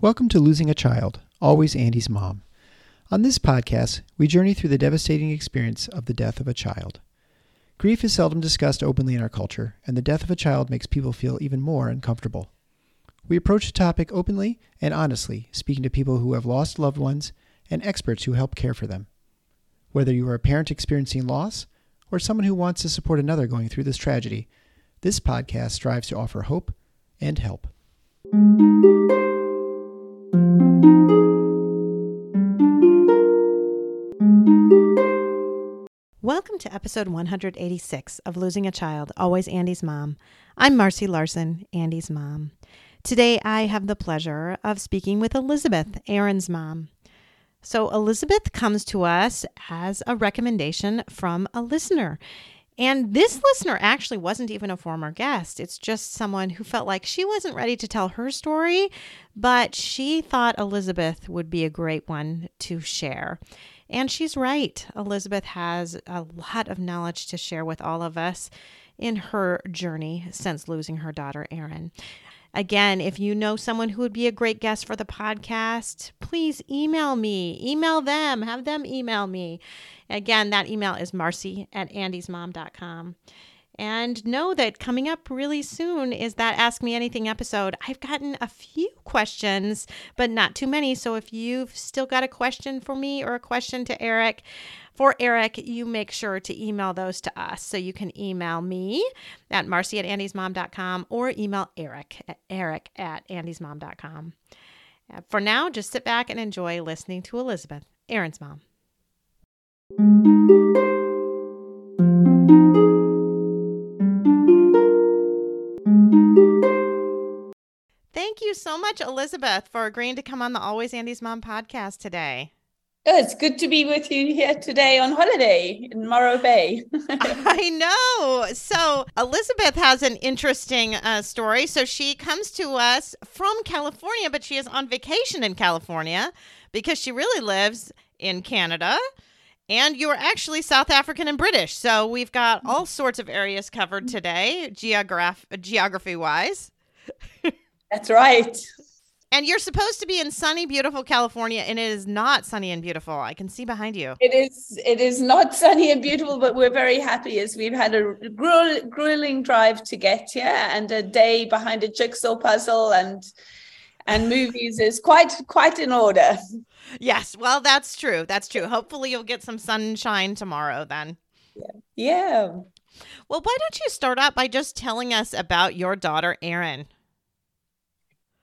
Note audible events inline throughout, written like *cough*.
Welcome to Losing a Child, Always Andy's Mom. On this podcast, we journey through the devastating experience of the death of a child. Grief is seldom discussed openly in our culture, and the death of a child makes people feel even more uncomfortable. We approach the topic openly and honestly, speaking to people who have lost loved ones and experts who help care for them. Whether you are a parent experiencing loss or someone who wants to support another going through this tragedy, this podcast strives to offer hope and help. Welcome to episode 186 of Losing a Child, Always Andy's Mom. I'm Marcy Larson, Andy's mom. Today I have the pleasure of speaking with Elizabeth, Erin's mom. So, Elizabeth comes to us as a recommendation from a listener. And this listener actually wasn't even a former guest. It's just someone who felt like she wasn't ready to tell her story, but she thought Elizabeth would be a great one to share. And she's right. Elizabeth has a lot of knowledge to share with all of us in her journey since losing her daughter, Erin. Again, if you know someone who would be a great guest for the podcast, please email me, email them, have them email me. Again, that email is marcy at andysmom.com. And know that coming up really soon is that Ask Me Anything episode. I've gotten a few questions, but not too many. So if you've still got a question for me or a question to Eric, for Eric, you make sure to email those to us. So you can email me at marcy at andysmom.com or email Eric at eric at andysmom.com. Uh, for now, just sit back and enjoy listening to Elizabeth, Erin's mom. So much, Elizabeth, for agreeing to come on the Always Andy's Mom podcast today. Oh, it's good to be with you here today on holiday in Morro Bay. *laughs* *laughs* I know. So, Elizabeth has an interesting uh, story. So, she comes to us from California, but she is on vacation in California because she really lives in Canada. And you're actually South African and British. So, we've got all sorts of areas covered today, geograph- geography wise. That's right. And you're supposed to be in sunny, beautiful California, and it is not sunny and beautiful. I can see behind you. It is. It is not *laughs* sunny and beautiful, but we're very happy as we've had a gruel, grueling drive to get here, and a day behind a jigsaw puzzle and and movies is quite quite in order. Yes, well, that's true. That's true. Hopefully, you'll get some sunshine tomorrow. Then. Yeah. Yeah. Well, why don't you start out by just telling us about your daughter, Erin?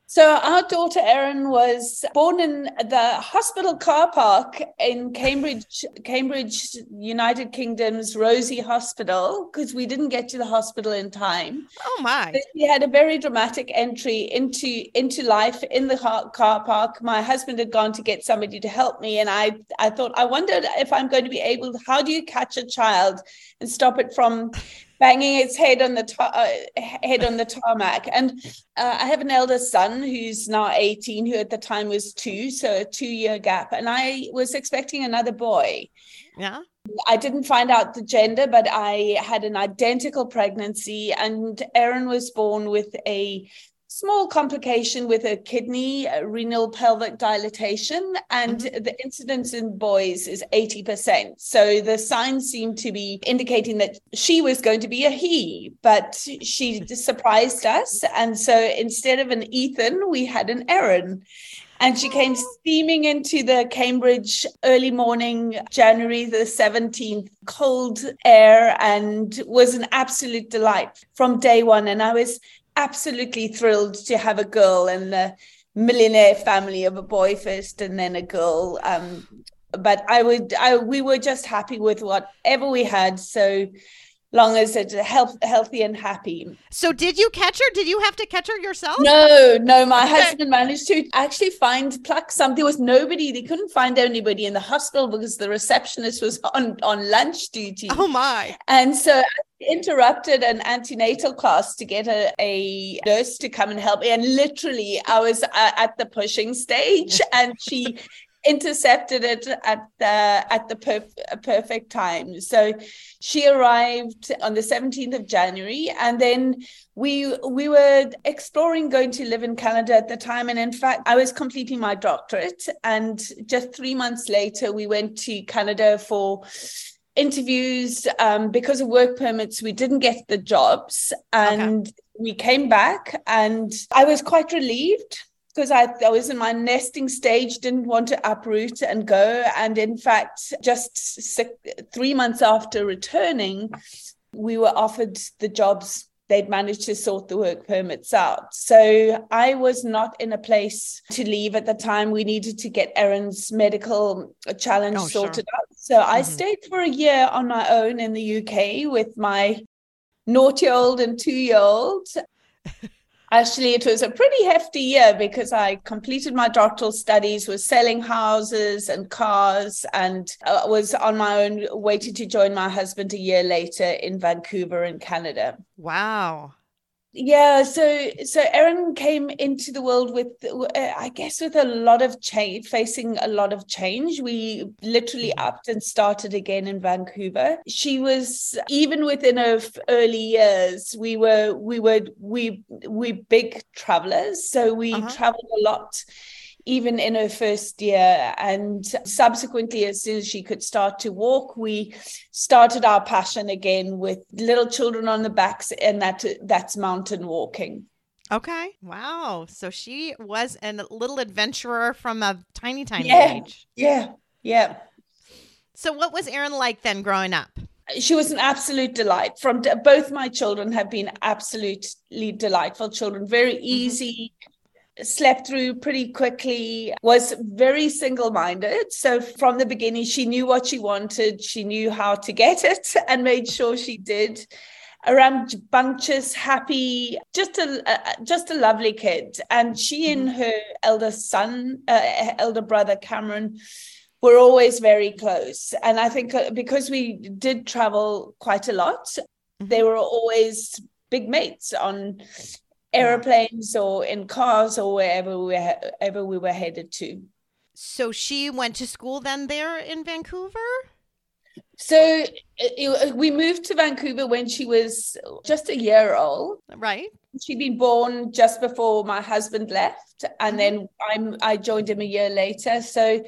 So our daughter Erin was born in the hospital car park in Cambridge, Cambridge, United Kingdom's Rosie Hospital, because we didn't get to the hospital in time. Oh my! She had a very dramatic entry into into life in the car park. My husband had gone to get somebody to help me, and I I thought I wondered if I'm going to be able. How do you catch a child and stop it from banging its head on the ta- uh, head on the tarmac. And uh, I have an elder son who's now 18, who at the time was two, so a two year gap. And I was expecting another boy. Yeah. I didn't find out the gender, but I had an identical pregnancy, and Erin was born with a small complication with a kidney a renal pelvic dilatation and mm-hmm. the incidence in boys is 80% so the signs seem to be indicating that she was going to be a he but she *laughs* surprised us and so instead of an ethan we had an erin and she came steaming into the Cambridge early morning, January the 17th, cold air, and was an absolute delight from day one. And I was absolutely thrilled to have a girl in the millionaire family of a boy first and then a girl. Um, but I would, I we were just happy with whatever we had. So long as it's health, healthy and happy. So, did you catch her? Did you have to catch her yourself? No, no. My husband managed to actually find pluck some. There was nobody. They couldn't find anybody in the hospital because the receptionist was on on lunch duty. Oh my! And so interrupted an antenatal class to get a, a nurse to come and help me and literally i was uh, at the pushing stage *laughs* and she intercepted it at the at the perf- perfect time. So she arrived on the 17th of January, and then we we were exploring going to live in Canada at the time. And in fact, I was completing my doctorate, and just three months later, we went to Canada for interviews um, because of work permits we didn't get the jobs and okay. we came back and i was quite relieved because I, I was in my nesting stage, didn't want to uproot and go. And in fact, just six, three months after returning, we were offered the jobs. They'd managed to sort the work permits out. So I was not in a place to leave at the time. We needed to get Erin's medical challenge oh, sorted sure. out. So mm-hmm. I stayed for a year on my own in the UK with my naughty old and two year old. *laughs* Actually, it was a pretty hefty year because I completed my doctoral studies, was selling houses and cars, and uh, was on my own, waiting to join my husband a year later in Vancouver, in Canada. Wow yeah so so erin came into the world with i guess with a lot of change facing a lot of change we literally mm-hmm. upped and started again in vancouver she was even within her early years we were we were we we big travelers so we uh-huh. traveled a lot even in her first year. And subsequently, as soon as she could start to walk, we started our passion again with little children on the backs, and that that's mountain walking. Okay. Wow. So she was a little adventurer from a tiny, tiny yeah. age. Yeah. Yeah. So, what was Erin like then growing up? She was an absolute delight. From both my children have been absolutely delightful children, very mm-hmm. easy, mm-hmm slept through pretty quickly, was very single minded. So from the beginning, she knew what she wanted, she knew how to get *laughs* it, and made sure she did. A rambunctious, happy, just a uh, just a lovely kid, and she and mm-hmm. her elder son, uh, elder brother Cameron, were always very close. And I think uh, because we did travel quite a lot, mm-hmm. they were always big mates on airplanes or in cars or wherever we wherever we were headed to. So she went to school then there in Vancouver? So it, we moved to Vancouver when she was just a year old. Right. She'd been born just before my husband left, and mm-hmm. then I'm I joined him a year later. So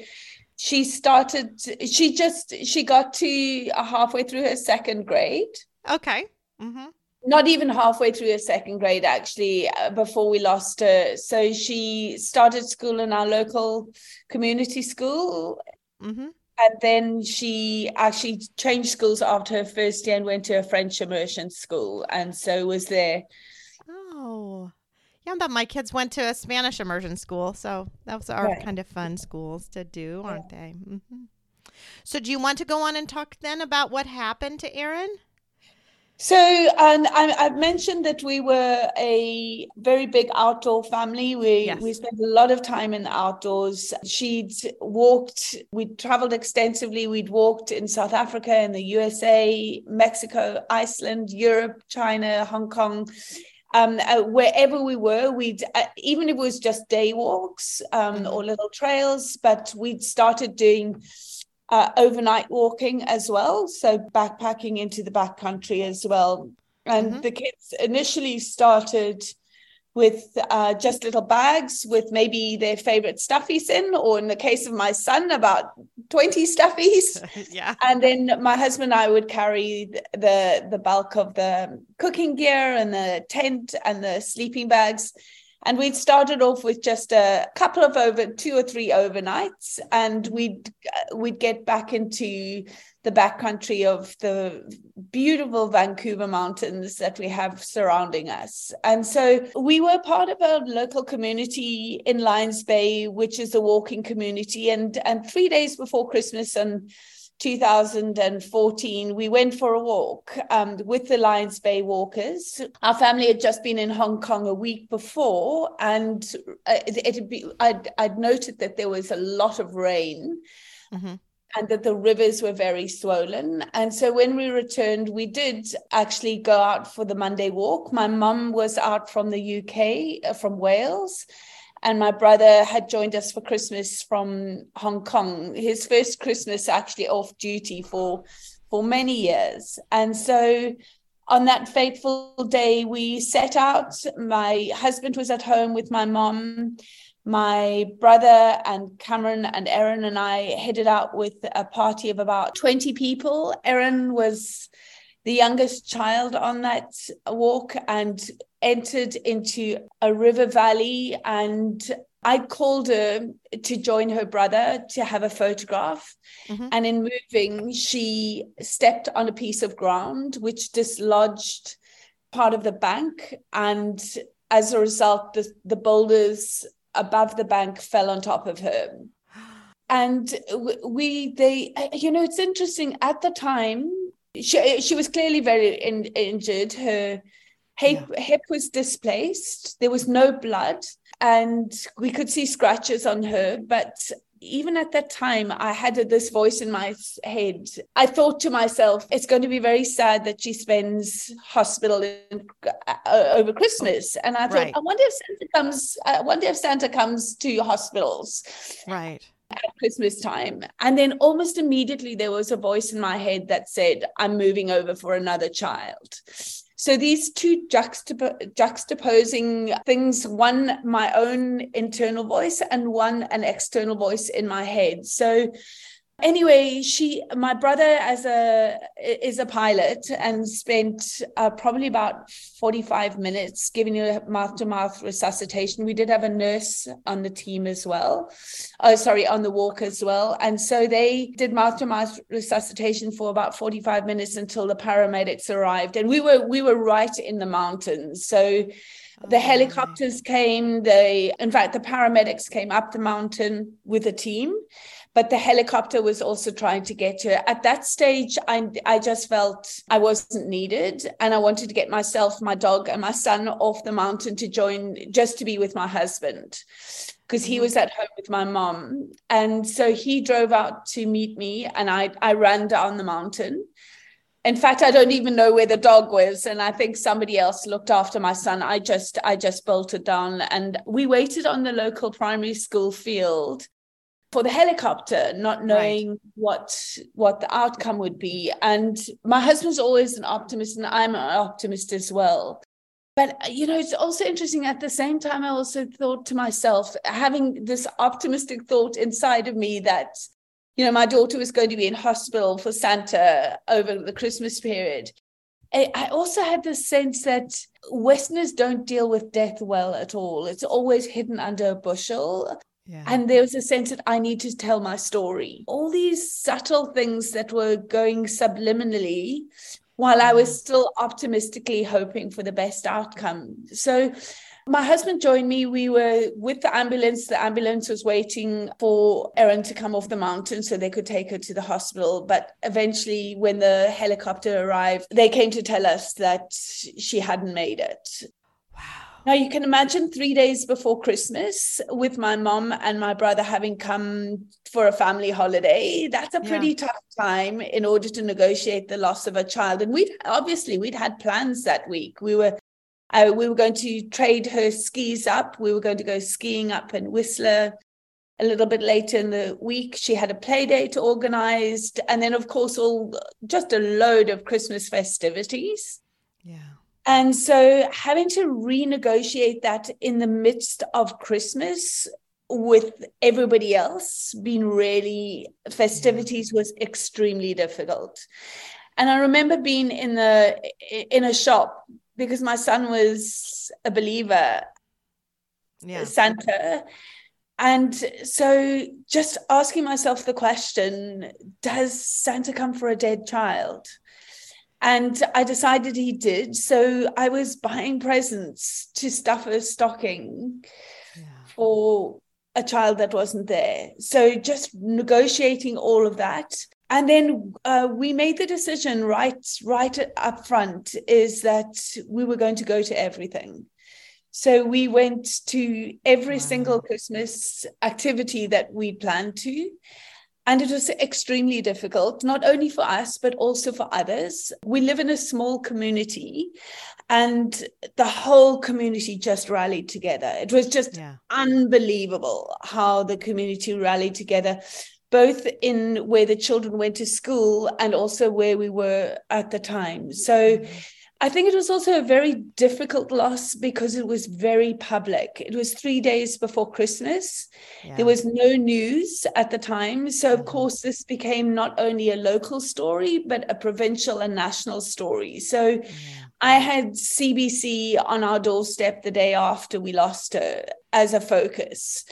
she started. She just she got to halfway through her second grade. Okay. Mm-hmm not even halfway through her second grade actually uh, before we lost her so she started school in our local community school mm-hmm. and then she actually changed schools after her first year and went to a french immersion school and so was there oh yeah but my kids went to a spanish immersion school so those are right. kind of fun schools to do aren't yeah. they mm-hmm. so do you want to go on and talk then about what happened to erin so, and I, I, mentioned that we were a very big outdoor family. We yes. we spent a lot of time in the outdoors. She'd walked. We'd traveled extensively. We'd walked in South Africa, in the USA, Mexico, Iceland, Europe, China, Hong Kong. Um, uh, wherever we were, we'd uh, even if it was just day walks um, mm-hmm. or little trails, but we'd started doing uh, overnight walking as well. So backpacking into the backcountry as well. And mm-hmm. the kids initially started with uh, just little bags with maybe their favorite stuffies in, or in the case of my son, about 20 stuffies. *laughs* yeah. And then my husband and I would carry the, the bulk of the cooking gear and the tent and the sleeping bags. And we'd started off with just a couple of over two or three overnights, and we'd we'd get back into the backcountry of the beautiful Vancouver mountains that we have surrounding us. And so we were part of a local community in Lions Bay, which is a walking community. And and three days before Christmas and 2014, we went for a walk um, with the Lions Bay Walkers. Our family had just been in Hong Kong a week before, and uh, it, had be, I'd, I'd, noted that there was a lot of rain. Mm-hmm. And that the rivers were very swollen. And so when we returned, we did actually go out for the Monday walk. My mum was out from the UK, uh, from Wales and my brother had joined us for Christmas from Hong Kong. His first Christmas actually off duty for for many years, and so on that fateful day, we set out. My husband was at home with my mom. My brother and Cameron and Erin and I headed out with a party of about 20 people. Erin was the youngest child on that walk and entered into a river valley and I called her to join her brother to have a photograph. Mm-hmm. And in moving, she stepped on a piece of ground which dislodged part of the bank. And as a result, the, the boulders above the bank fell on top of her. And we, they, you know, it's interesting. At the time, she, she was clearly very in, injured. Her hip, yeah. hip was displaced. There was no blood and we could see scratches on her but even at that time, I had this voice in my head. I thought to myself, it's going to be very sad that she spends hospital in, uh, over Christmas. And I thought, right. I wonder if Santa comes. I wonder if Santa comes to hospitals. Right. At Christmas time. And then almost immediately, there was a voice in my head that said, I'm moving over for another child. So these two juxtap- juxtaposing things, one my own internal voice and one an external voice in my head. So anyway she my brother as a is a pilot and spent uh, probably about 45 minutes giving you mouth to mouth resuscitation. We did have a nurse on the team as well. Oh sorry on the walk as well. And so they did mouth to mouth resuscitation for about 45 minutes until the paramedics arrived. And we were we were right in the mountains. So the helicopters came they in fact the paramedics came up the mountain with a team but the helicopter was also trying to get her. At that stage, I, I just felt I wasn't needed. And I wanted to get myself, my dog, and my son off the mountain to join, just to be with my husband, because he was at home with my mom. And so he drove out to meet me, and I, I ran down the mountain. In fact, I don't even know where the dog was, and I think somebody else looked after my son. I just, I just bolted down, and we waited on the local primary school field for the helicopter, not knowing right. what what the outcome would be. And my husband's always an optimist, and I'm an optimist as well. But you know, it's also interesting. At the same time, I also thought to myself, having this optimistic thought inside of me that you know my daughter was going to be in hospital for Santa over the Christmas period. I also had this sense that Westerners don't deal with death well at all. It's always hidden under a bushel. Yeah. And there was a sense that I need to tell my story. All these subtle things that were going subliminally while I was mm. still optimistically hoping for the best outcome. So my husband joined me. We were with the ambulance. The ambulance was waiting for Erin to come off the mountain so they could take her to the hospital. But eventually, when the helicopter arrived, they came to tell us that she hadn't made it. Now you can imagine three days before Christmas with my mom and my brother having come for a family holiday. That's a pretty yeah. tough time in order to negotiate the loss of a child. And we'd obviously we'd had plans that week. We were uh, we were going to trade her skis up. We were going to go skiing up in Whistler. A little bit later in the week, she had a play date organized, and then of course all just a load of Christmas festivities. Yeah. And so having to renegotiate that in the midst of Christmas with everybody else being really festivities was extremely difficult. And I remember being in the in a shop because my son was a believer, yeah. Santa. And so just asking myself the question, does Santa come for a dead child? And I decided he did. So I was buying presents to stuff a stocking yeah. for a child that wasn't there. So just negotiating all of that. And then uh, we made the decision right, right up front is that we were going to go to everything. So we went to every wow. single Christmas activity that we planned to And it was extremely difficult, not only for us, but also for others. We live in a small community, and the whole community just rallied together. It was just yeah. unbelievable how the community rallied together, both in where the children went to school and also where we were at the time. So, mm-hmm I think it was also a very difficult loss because it was very public. It was three days before Christmas. Yeah. There was no news at the time. So, of mm-hmm. course, this became not only a local story, but a provincial and national story. So, yeah. I had CBC on our doorstep the day after we lost her as a focus.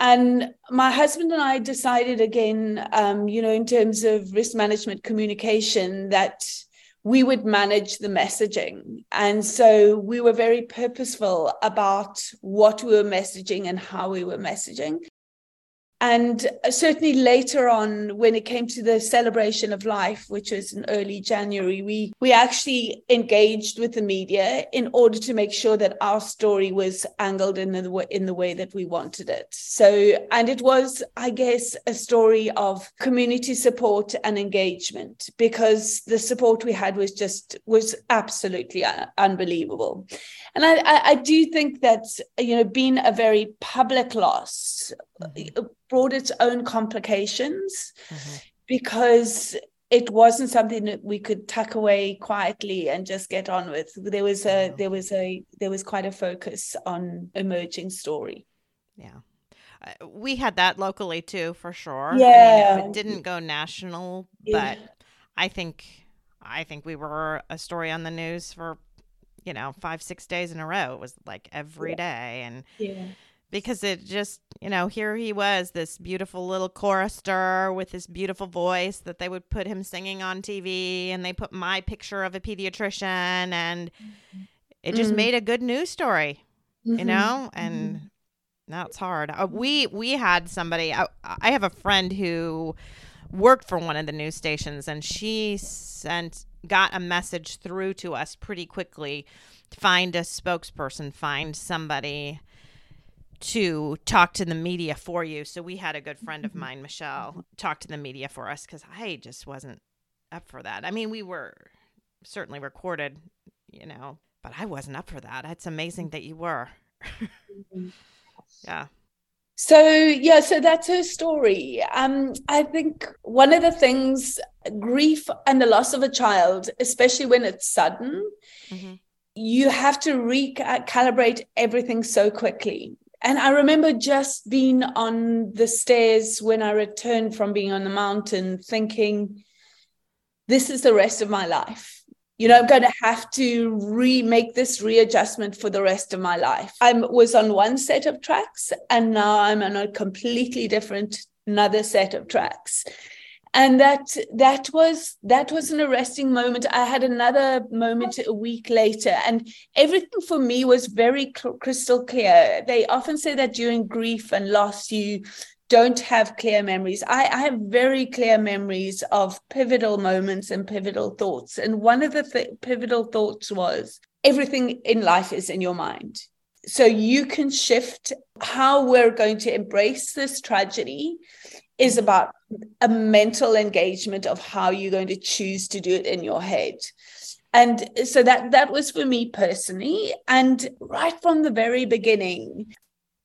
And my husband and I decided again, um, you know, in terms of risk management communication, that we would manage the messaging. And so we were very purposeful about what we were messaging and how we were messaging. And uh, certainly later on, when it came to the celebration of life, which was in early January, we, we actually engaged with the media in order to make sure that our story was angled in the, way, in the way that we wanted it. So, and it was, I guess, a story of community support and engagement because the support we had was just, was absolutely uh, unbelievable. And I, I, I do think that, you know, being a very public loss, mm-hmm. Brought its own complications mm-hmm. because it wasn't something that we could tuck away quietly and just get on with. There was a there was a there was quite a focus on emerging story. Yeah. Uh, we had that locally too for sure. Yeah I mean, it didn't go national but yeah. i think i think we were a story on the news for you know five six days in a row. It was like every yeah. day, and yeah because it just, you know, here he was, this beautiful little chorister with this beautiful voice that they would put him singing on TV and they put my picture of a pediatrician and it just mm-hmm. made a good news story, mm-hmm. you know? And mm-hmm. it's hard. Uh, we we had somebody I, I have a friend who worked for one of the news stations and she sent got a message through to us pretty quickly find a spokesperson find somebody to talk to the media for you. So we had a good friend of mm-hmm. mine, Michelle, talk to the media for us because I just wasn't up for that. I mean, we were certainly recorded, you know, but I wasn't up for that. It's amazing that you were. Mm-hmm. *laughs* yeah. So yeah, so that's her story. Um, I think one of the things, grief and the loss of a child, especially when it's sudden, mm-hmm. you have to recalibrate everything so quickly and I remember just being on the stairs when I returned from being on the mountain, thinking, this is the rest of my life. You know, I'm going to have to remake this readjustment for the rest of my life. I was on one set of tracks, and now I'm on a completely different another set of tracks and that that was that was an arresting moment. I had another moment a week later and everything for me was very crystal clear. They often say that during grief and loss you don't have clear memories. I, I have very clear memories of pivotal moments and pivotal thoughts. And one of the th- pivotal thoughts was everything in life is in your mind. So you can shift. How we're going to embrace this tragedy is about a mental engagement of how you're going to choose to do it in your head. And so that that was for me personally. And right from the very beginning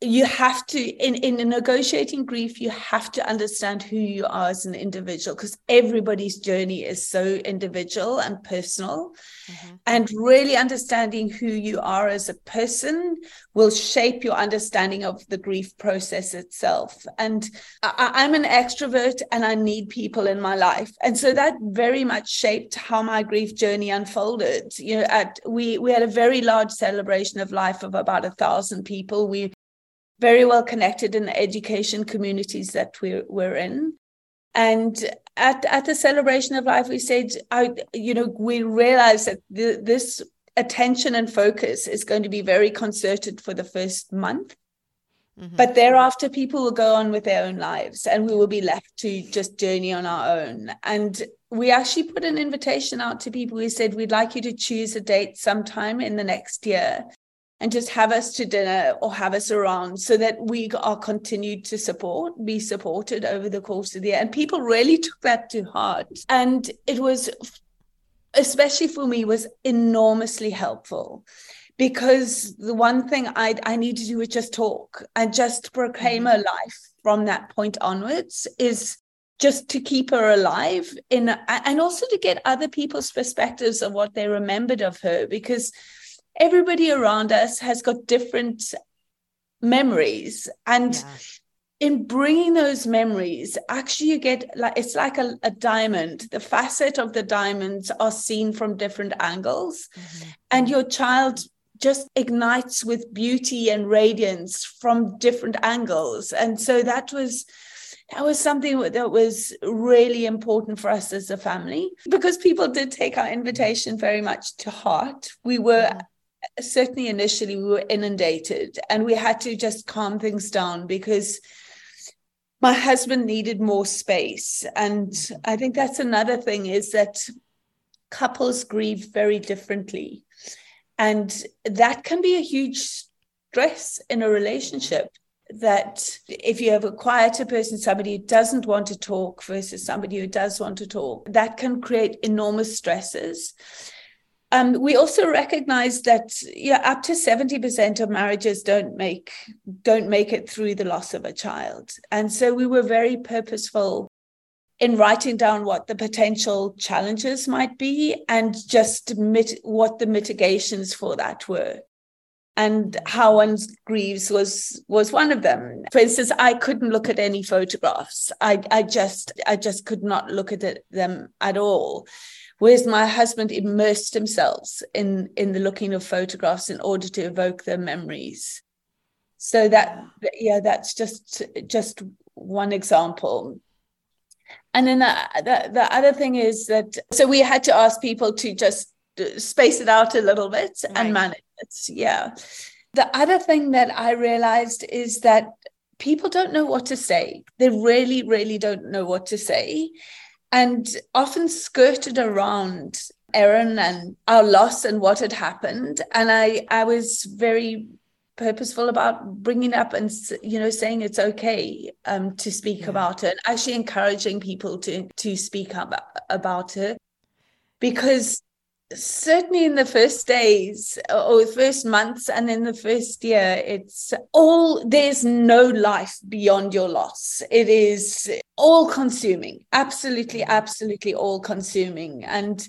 you have to in in negotiating grief you have to understand who you are as an individual because everybody's journey is so individual and personal. Mm-hmm. and really understanding who you are as a person will shape your understanding of the grief process itself. And I, i'm an extrovert and i need people in my life. And so that very much shaped how my grief journey unfolded. You know at we we had a very large celebration of life of about a thousand people. We very well connected in the education communities that we're, we're in. And at, at the celebration of life, we said, I, you know, we realized that the, this attention and focus is going to be very concerted for the first month. Mm-hmm. But thereafter, people will go on with their own lives and we will be left to just journey on our own. And we actually put an invitation out to people. We said, we'd like you to choose a date sometime in the next year and just have us to dinner or have us around so that we are continued to support, be supported over the course of the year. And people really took that to heart. And it was, especially for me, was enormously helpful because the one thing I, I need to do is just talk and just proclaim mm-hmm. her life from that point onwards is just to keep her alive in and also to get other people's perspectives of what they remembered of her because everybody around us has got different memories. And yeah. in bringing those memories actually you get like it's like a, a, diamond. The facet of the diamonds are seen from different angles. Mm-hmm. and your child just ignites with beauty and radiance from different angles. And so that was that was something that was really important for us as a family because people did take our invitation very much to heart. We were certainly initially we were inundated and we had to just calm things down because my husband needed more space and i think that's another thing is that couples grieve very differently and that can be a huge stress in a relationship that if you have a quieter person, somebody who doesn't want to talk versus somebody who does want to talk, that can create enormous stresses. Um, we also recognize that yeah, up to 70% of marriages don't make don't make it through the loss of a child. And so we were very purposeful in writing down what the potential challenges might be and just mit- what the mitigations for that were. And how one grieves was was one of them. For instance i couldn't look at any photographs. I i just i just could not look at it, them at all whereas my husband immersed himself in in the looking of photographs in order to evoke their memories. So that yeah. that's just just one example. And then the, the, the other thing is that so we had to ask people to just uh, space it out a little bit right. and manage it yeah. The other thing that i realized is that people don't know what to say. They really really don't know what to say and often skirted around Erin and our loss and what had happened. And I, I was very purposeful about bringing up and you know saying it's okay um, to speak yeah. about it, actually encouraging people to to speak up about it, because certainly in the first days or first months and in the first year it's all there's no life beyond your loss. It is all consuming absolutely absolutely all consuming. And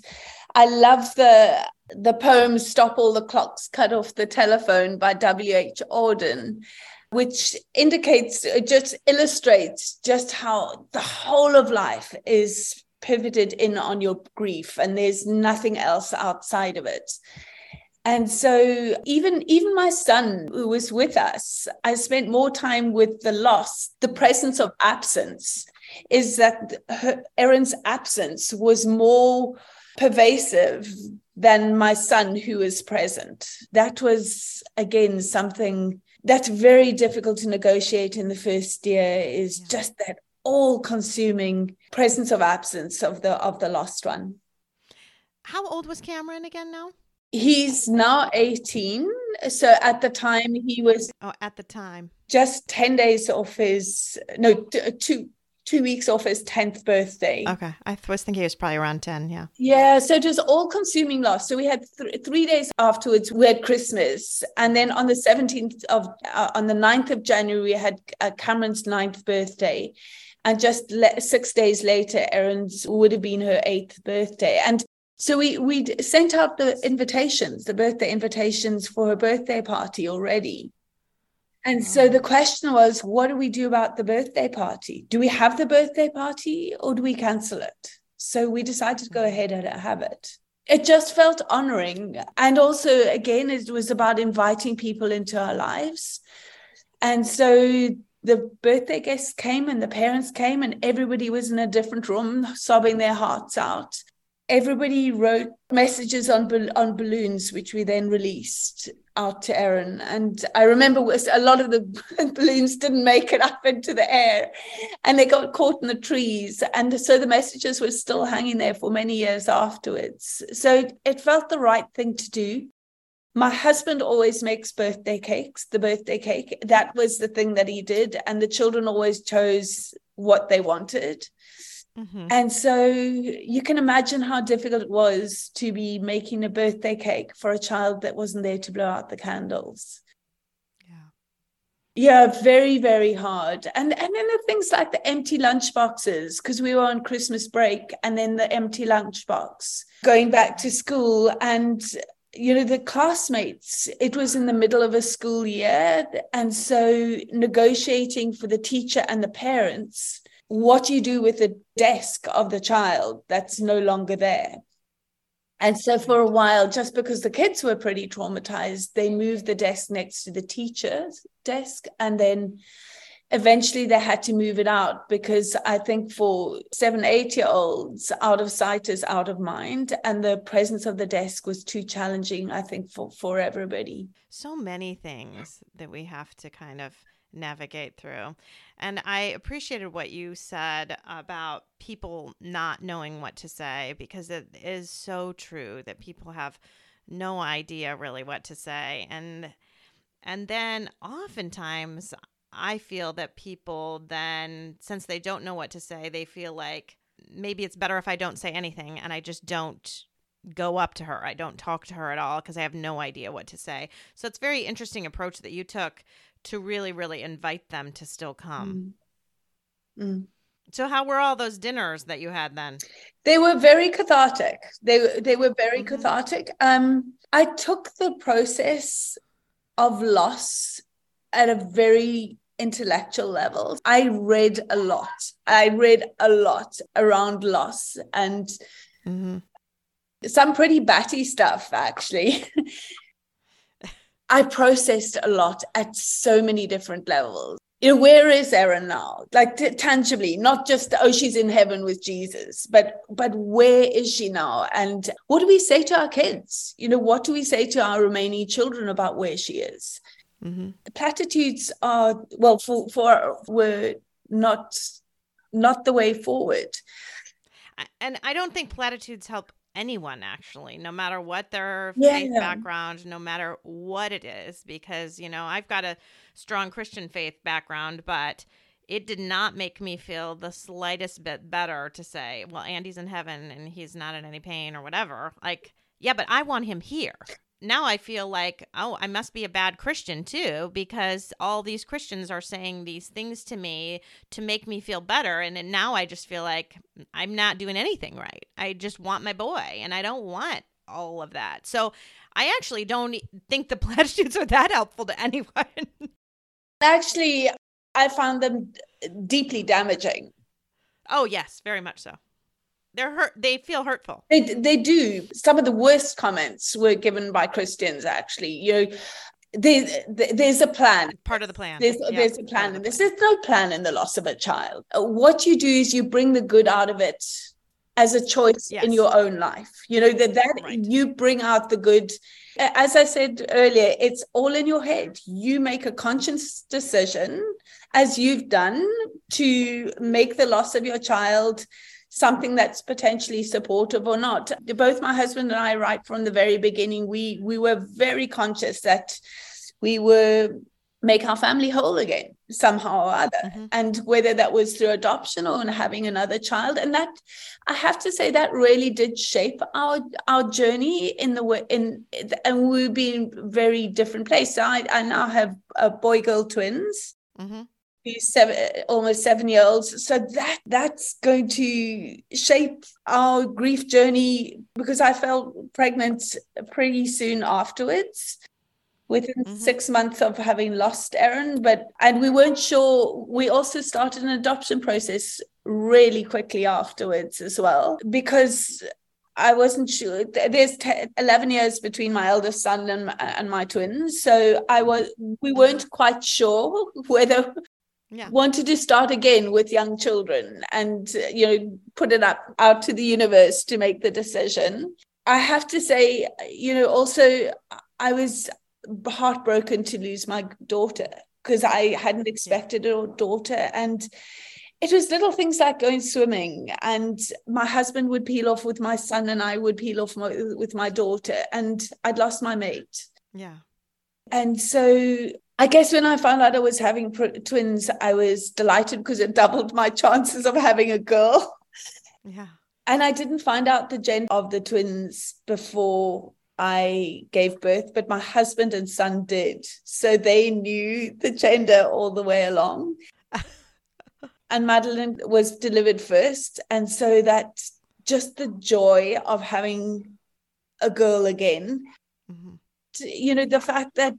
i love the the poem stop all the clocks cut off the telephone by wh auden which indicates just illustrates just how the whole of life is pivoted in on your grief and there's nothing else outside of it and so even even my son who was with us i spent more time with the loss the presence of absence is that her, erin's absence was more pervasive than my son who was present that was again something that's very difficult to negotiate in the first year is yeah. just that all consuming presence of absence of the of the lost one how old was cameron again now he's now 18 so at the time he was oh at the time just 10 days off his no two two weeks off his 10th birthday. Okay. I was thinking it was probably around 10. Yeah. Yeah. So it was all consuming loss. So we had th- three days afterwards, we had Christmas. And then on the 17th of, uh, on the 9th of January, we had uh, Cameron's ninth birthday. And just le- six days later, Erin's would have been her eighth birthday. And so we we sent out the invitations, the birthday invitations for her birthday party already. And so mm. the question was, what do we do about the birthday party? Do we have the birthday party or do we cancel it? So we decided to go mm. ahead and have it. It just felt honoring. And also, again, it was about inviting people into our lives. And so the birthday guests came and the parents came, and everybody was in a different room sobbing their hearts out everybody wrote messages on on balloons, which we then released out to Erin. And I remember a lot of the *laughs* balloons didn't make it up into the air, and they got caught in the trees. And so the messages were still hanging there for many years afterwards. So it felt the right thing to do. My husband always makes birthday cakes, the birthday cake. That was the thing that he did. And the children always chose what they wanted. Mm-hmm. And so you can imagine how difficult it was to be making a birthday cake for a child that wasn't there to blow out the candles. Yeah. Yeah, very, very hard. And and then the things like the empty lunch boxes, because we were on Christmas break, and then the empty lunch box, going back to school and you know the classmates it was in the middle of a school year and so negotiating for the teacher and the parents what you do with the desk of the child that's no longer there? And so for a while just because the kids were pretty traumatized they moved the desk next to the teacher's desk and then eventually they had to move it out because I think for seven, eight year olds, out of sight is out of mind. And the presence of the desk was too challenging, I think, for, for everybody. So many things that we have to kind of navigate through. And I appreciated what you said about people not knowing what to say because it is so true that people have no idea really what to say and and then oftentimes I feel that people then, since they don't know what to say, they feel like maybe it's better if I don't say anything and I just don't go up to her. I don't talk to her at all because I have no idea what to say. So it's very interesting approach that you took to really, really invite them to still come. Mm. Mm. So how were all those dinners that you had then? They were very cathartic. They they were very mm-hmm. cathartic. Um, I took the process of loss at a very intellectual levels. I read a lot. I read a lot around loss and mm-hmm. some pretty batty stuff, actually. I processed a lot at so many different levels. You know, where is Erin now? Like t- tangibly, not just oh, she's in heaven with Jesus, but but where is she now? And what do we say to our kids? You know, what do we say to our remaining children about where she is? Mm-hmm. The Platitudes are well for for were not not the way forward. And I don't think platitudes help anyone actually, no matter what their yeah. faith background, no matter what it is, because you know I've got a strong Christian faith background, but it did not make me feel the slightest bit better to say, well, Andy's in heaven and he's not in any pain or whatever. Like, yeah, but I want him here now I feel like, oh, I must be a bad Christian too, because all these Christians are saying these things to me to make me feel better. And now I just feel like I'm not doing anything right. I just want my boy and I don't want all of that. So I actually don't think the *laughs* platitudes are that helpful to *laughs* anyone. Actually, I found them deeply damaging. Oh, yes, very much so they're hurt they feel hurtful. They, they do. Some of the worst comments were given by christians actually. You know there's there's a plan. Part of the plan. There's, yeah. there's a plan and the there's no plan in the loss of a child. What you do is you bring the good out of it as a choice yes. in your own life. You know that that right. you bring out the good. As i said earlier it's all in your head. You make a conscious decision as you've done to make the loss of your child something that's potentially supportive or not. Both my husband and I, right from the very beginning, we we were very conscious that we were make our family whole again somehow or other. Mm-hmm. and whether that was through adoption or having another child. And that i have to say that really did shape our our journey in the way in and we've been very different places i i now have a boy girl twins. Mm-hmm seven almost seven year olds so that that's going to shape our grief journey because i felt pregnant pretty soon afterwards within mm-hmm. six months of having lost Erin. But and we weren't sure. We also started an adoption process really quickly afterwards as well because I wasn't sure. There's 10, 11 years between my eldest son and, and my twins. So I was, we weren't quite sure *laughs* whether yeah. wanted to start again with young children and you know put it up out to the universe to make the decision i have to say you know also i was heartbroken to lose my daughter because i hadn't expected a daughter and it was little things like going swimming and my husband would peel off with my son and i would peel off my, with my daughter and i'd lost my mate Yeah. And so I guess when I found out I was having pr- twins, I was delighted because it doubled my *laughs* chances of having a girl. Yeah. And I didn't find out the gender of the twins before I gave birth, but my husband and son did. So they knew the gender all the way along. *laughs* and Madeline was delivered first. And so that just the joy of having a girl again, mm-hmm. you know, the fact that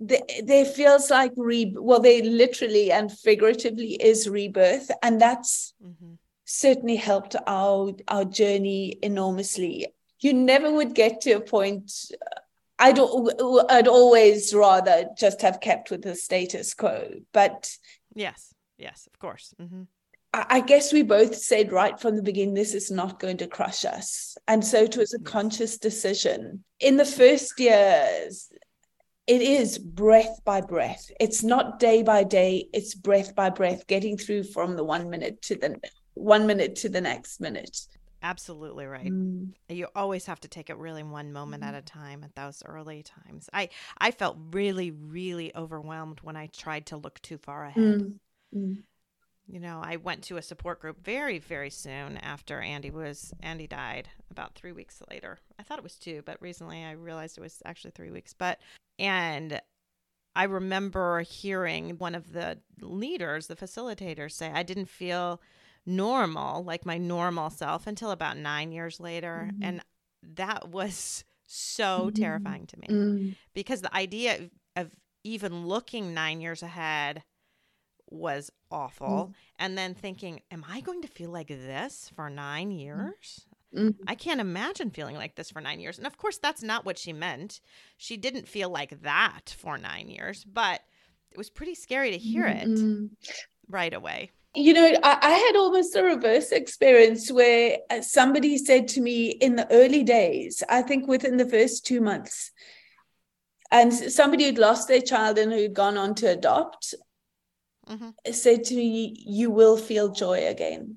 there feels like re well, they literally and figuratively is rebirth. And that's mm-hmm. certainly helped our our journey enormously. You never would get to a point I'd I'd always rather just have kept with the status quo. But yes, yes, of course. Mm-hmm. I guess we both said right from the beginning, this is not going to crush us. And so it was a conscious decision. In the first years, it is breath by breath. It's not day by day, it's breath by breath, getting through from the one minute to the one minute to the next minute. Absolutely right. Mm. You always have to take it really one moment mm. at a time at those early times. I I felt really really overwhelmed when I tried to look too far ahead. Mm. You know, I went to a support group very, very soon after Andy was Andy died. About three weeks later, I thought it was two, but recently I realized it was actually three weeks. But and I remember hearing one of the leaders, the facilitators, say, "I didn't feel normal, like my normal self, until about nine years later," mm-hmm. and that was so mm-hmm. terrifying to me mm-hmm. because the idea of even looking nine years ahead was awful. Mm. And then thinking, am I going to feel like this for nine mm. years? Mm. I can't imagine feeling like this for nine years. And of course, that's not what she meant. She didn't feel like that for nine years, but it was pretty scary to hear it mm right away. You know, I, I, had almost a reverse experience where uh, somebody said to me in the early days, I think within the first two months, and somebody who'd lost their child and who'd gone on to adopt mm-hmm. said to me, You will feel joy again.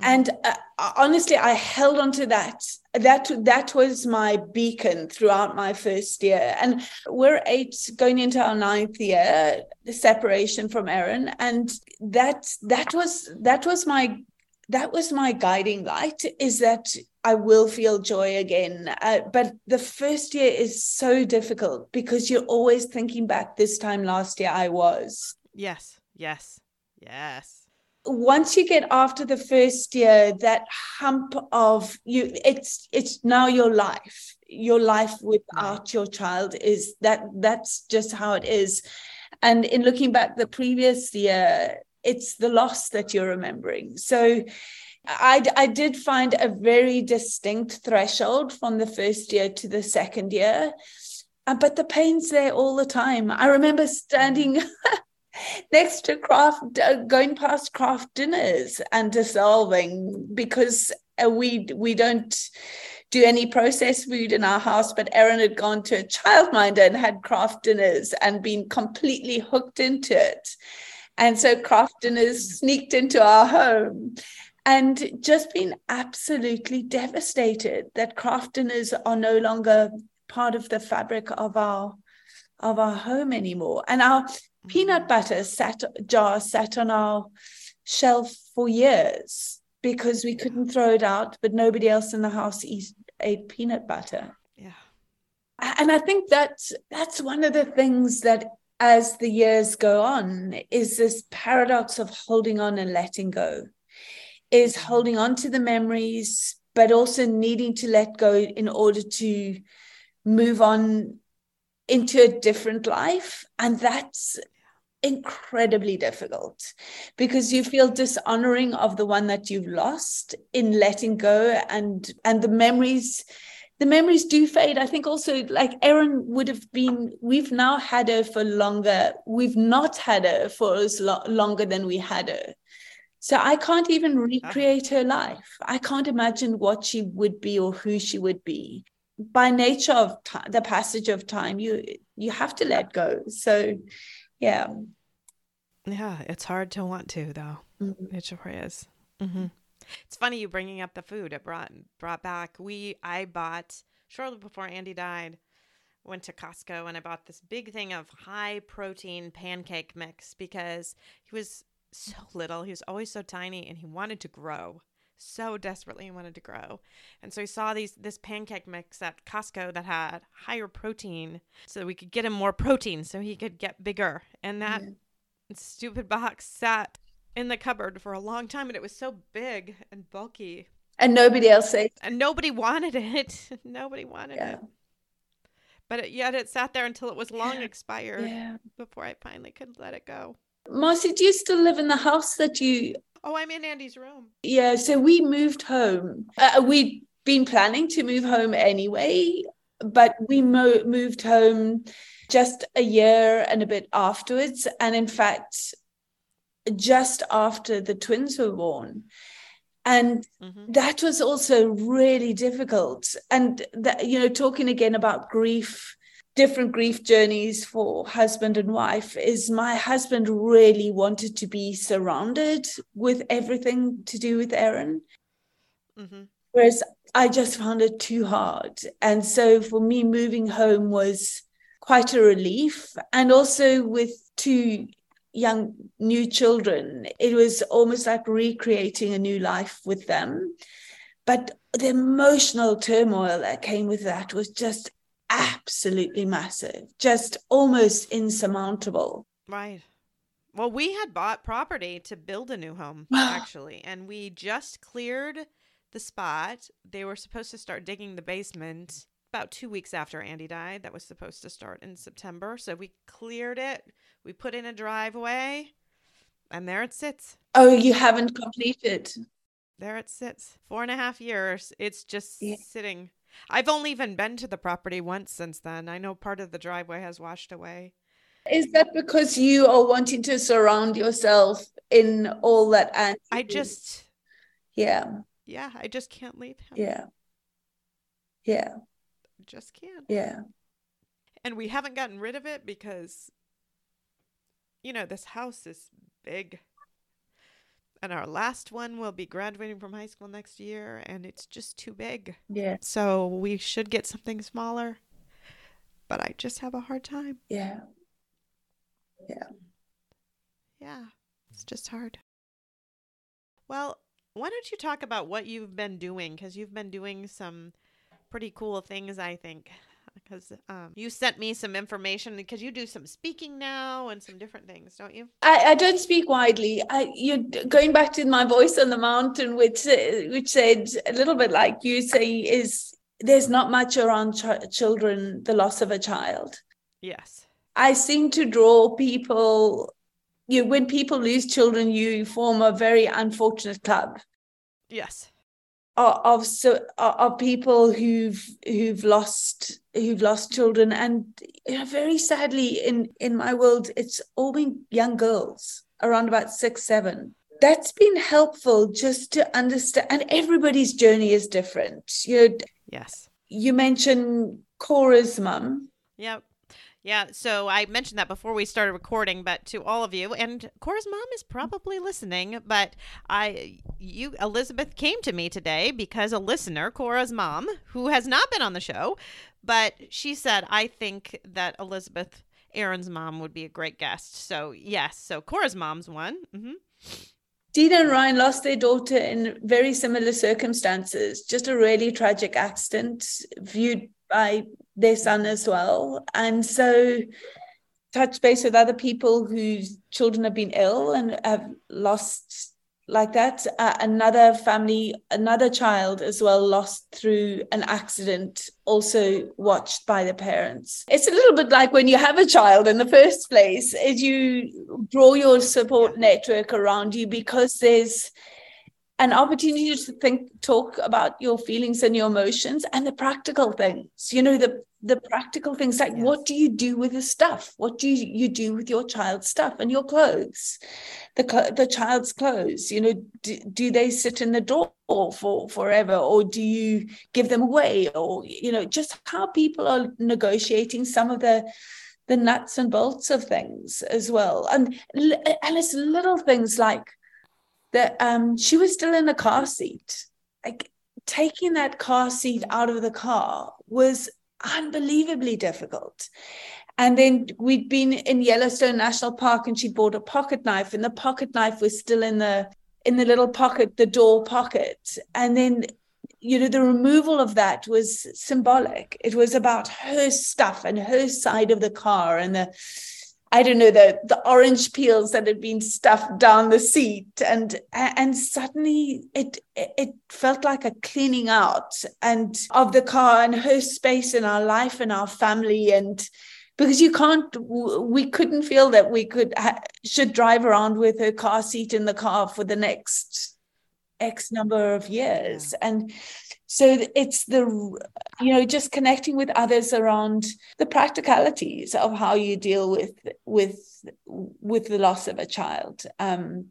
Mm-hmm. And uh, honestly, I held on to that. That that was my beacon throughout my first year. And we're eight going into our ninth year, the separation from Erin, and that that was that was my that was my guiding light. Is that I will feel joy again. Uh, but the first year is so difficult because you're always thinking back. This time last year, I was. Yes, yes, yes. Once you get after the first year, that hump of you, it's it's now your life. Your life without your child is that that's just how it is. And in looking back the previous year, it's the loss that you're remembering. So I, I did find a very distinct threshold from the first year to the second year. Uh, but the pain's there all the time. I remember standing *laughs* next to Kraft uh, going past Kraft dinners and dissolving because uh, we we don't do any processed food in our house but Erin had gone to a childminder and had Kraft dinners and been completely hooked into it. And so Kraft dinners sneaked into our home. And just been absolutely devastated that Kraft dinners are no longer part of the fabric of our of our home anymore. And our peanut butter sat jar sat on our shelf for years because we couldn't throw it out, but nobody else in the house eat, ate peanut butter. Yeah. And I think that's that's one of the things that as the years go on is this paradox of holding on and letting go is mm-hmm. holding on to the memories but also needing to let go in order to move on into a different life and that's incredibly difficult because you feel dishonoring of the one that you've lost in letting go and and the memories the memories do fade. I think also like Erin would have been we've now had her for longer. We've not had her for as lo- longer than we had her. So i can't even recreate her life. I can't imagine what she would be or who she would be. By nature of t- the passage of time you you have to let go. So yeah yeah, it's hard to want to though. Mm-hmm. It sure is. Mm-hmm. It's funny you bringing up the food. It brought brought back. We I bought shortly before Andy died. went to Costco and I bought this big thing of high protein pancake mix because he was so little. He was always so tiny and he wanted to grow so desperately he wanted to grow. And so he saw these this pancake mix at Costco that had higher protein so that we could get him more protein so he could get bigger. And that yeah. Stupid box sat in the cupboard for a long time and it was so big and bulky. And nobody else ate. And nobody wanted it. *laughs* nobody wanted yeah. it. But it, yet it sat there until it was long yeah. expired yeah. before I finally could let it go. Marcy, do you still live in the house that you Oh, I'm in Andy's room. Yeah, so we moved home. Uh, we'd been planning to move home anyway, but we mo- moved home just a year and a bit afterwards. And in fact, just after the twins were born. And mm-hmm. that was also really difficult. And that, you know, talking again about grief different grief journeys for husband and wife is my husband really wanted to be surrounded with everything to do with Erin. Mm-hmm. Whereas I just found it too hard. And so for me, moving home was quite a relief. And also with two young new children, it was almost like recreating a new life with them. But the emotional turmoil that came with that was just absolutely massive, just almost insurmountable. Right. Well, we had bought property to build a new home, *sighs* actually, and we just cleared the spot. They were supposed to start digging the basement about two weeks after Andy died. That was supposed to start in September. So we cleared it, we put in a driveway, and there it sits. Oh, you haven't completed? There it sits. Four and a half years. It's just yeah. sitting I've only even been to the property once since then. I know part of the driveway has washed away. Is that because you are wanting to surround yourself in all that and I just Yeah. Yeah, I just can't leave him. Yeah. Yeah. Just can't. Yeah. And we haven't gotten rid of it because you know, this house is big and our last one will be graduating from high school next year and it's just too big. Yeah. So we should get something smaller. But I just have a hard time. Yeah. Yeah. Yeah. It's just hard. Well, why don't you talk about what you've been doing cuz you've been doing some pretty cool things, I think because um, you sent me some information because you do some speaking now and some different things, don't you? I, I don't speak widely. I, you're going back to my voice on the mountain, which uh, which said a little bit like you say is there's not much around ch- children, the loss of a child. Yes, I seem to draw people. You when people lose children, you form a very unfortunate club. Yes. Of so of people who've who've lost who've lost children and you know, very sadly in in my world it's all been young girls around about six seven. That's been helpful just to understand and everybody's journey is different. You know yes. you mentioned cora's mum. Yep yeah, so I mentioned that before we started recording, but to all of you, and Cora's mom is probably listening, but I, you, Elizabeth came to me today because a listener, Cora's mom, who has not been on the show, but she said, I think that Elizabeth, Erin's mom, would be a great guest. So, yes, so Cora's mom's one. Mm-hmm. Dina and Ryan lost their daughter in very similar circumstances, just a really tragic accident viewed by their son as well. And so touch base with other people whose children have been ill and have lost like that. Uh, another family, another child as well, lost through an accident, also watched by the parents. It's a little bit like when you have a child in the first place, is you draw your support network around you because there's an opportunity to think talk about your feelings and your emotions and the practical things you know the the practical things like yes. what do you do with the stuff? What do you do with your child's stuff and your clothes? The the child's clothes you know do, do they sit in the drawer for forever or do you give them away or you know just how people are negotiating some of the the nuts and bolts of things as well. And and it's little things like that um, she was still in the car seat. Like taking that car seat out of the car was unbelievably difficult. And then we'd been in Yellowstone National Park and she bought a pocket knife and the pocket knife was still in the in the little pocket, the door pocket. And then you know the removal of that was symbolic it was about her stuff and her side of the car and the I don't know the the orange peels that had been stuffed down the seat and and suddenly it it felt like a cleaning out and of the car and her space in our life and our family and because you can't we couldn't feel that we could should drive around with her car seat in the car for the next x number of years. Yeah. and so it's the you know just connecting with others around the practicalities of how you deal with with with the loss of a child. Um,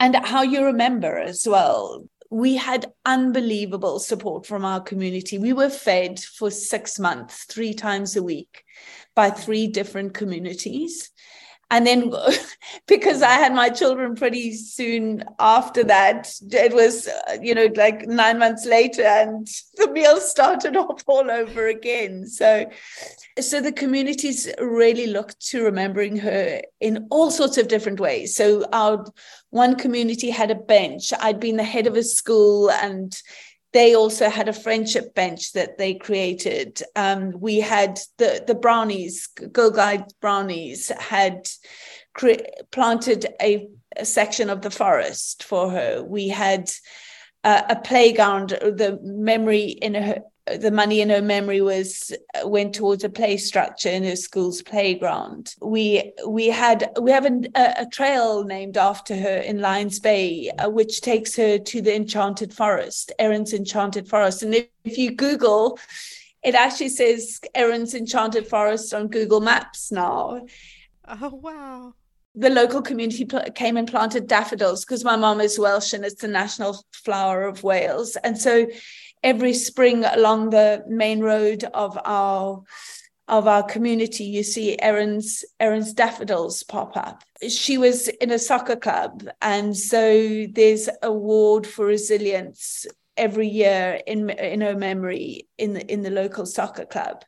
and how you remember as well. We had unbelievable support from our community. We were fed for 6 months 3 times a week by three different communities and then *laughs* because i had my children pretty soon after that it was you know like nine months later and *laughs* the meal started off all over again. So so the communities really looked to remembering her in all sorts of different ways. So our one community had a bench. I'd been the head of a school and they also had a friendship bench that they created. Um, we had the the brownies, Girl Guide brownies, had cre- planted a, a, section of the forest for her. We had uh, a playground. The memory in her the money in her memory was uh, went towards a play structure in her school's playground. We we had we have a, a trail named after her in Lions Bay, uh, which takes her to the Enchanted Forest, Erin's Enchanted Forest. And if, if you Google, it actually says Erin's Enchanted Forest on Google Maps now. Oh wow! the local community pl- came and planted daffodils because my mom is Welsh and it's the national flower of Wales. And so every spring along the main road of our of our community, you see Erin's Erin's daffodils pop up. She was in a soccer club, and so there's a award for resilience every year in in her memory in the in the local soccer club.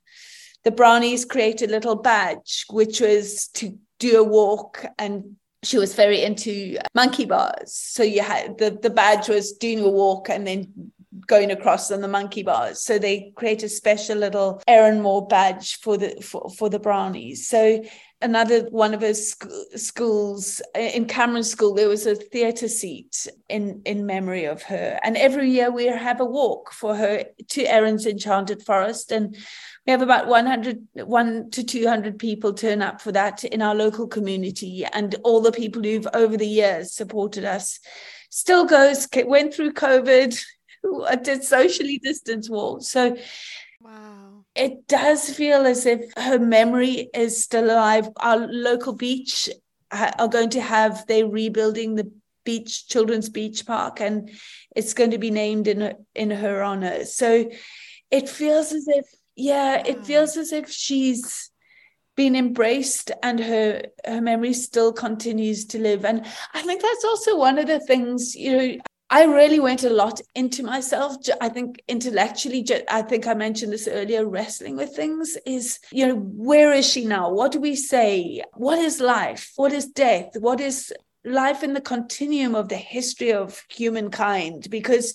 The Brownies created a little badge, which was to do a walk and she was very into monkey bars. So you had the, the badge was doing a walk and then going across on the monkey bars. So they create a special little Erin Moore badge for the for, for the brownies. So another one of his sc- schools in Cameron School, there was a theatre seat in in memory of her. And every year we have a walk for her to Erin's Enchanted Forest, and we have about 100 one to 200 people turn up for that in our local community, and all the people who've over the years supported us. Still goes, went through COVID, did socially distance walks. So wow. It does feel as if her memory is still alive. Our local beach are going to have, they're rebuilding the beach, children's beach park, and it's going to be named in her, in her honor. So it feels as if, yeah, it feels as if she's been embraced and her her memory still continues to live and i think that's also one of the things you know I really went a lot into myself. I think intellectually, I think I mentioned this earlier, wrestling with things is, you know, where is she now? What do we say? What is life? What is death? What is life in the continuum of the history of humankind? Because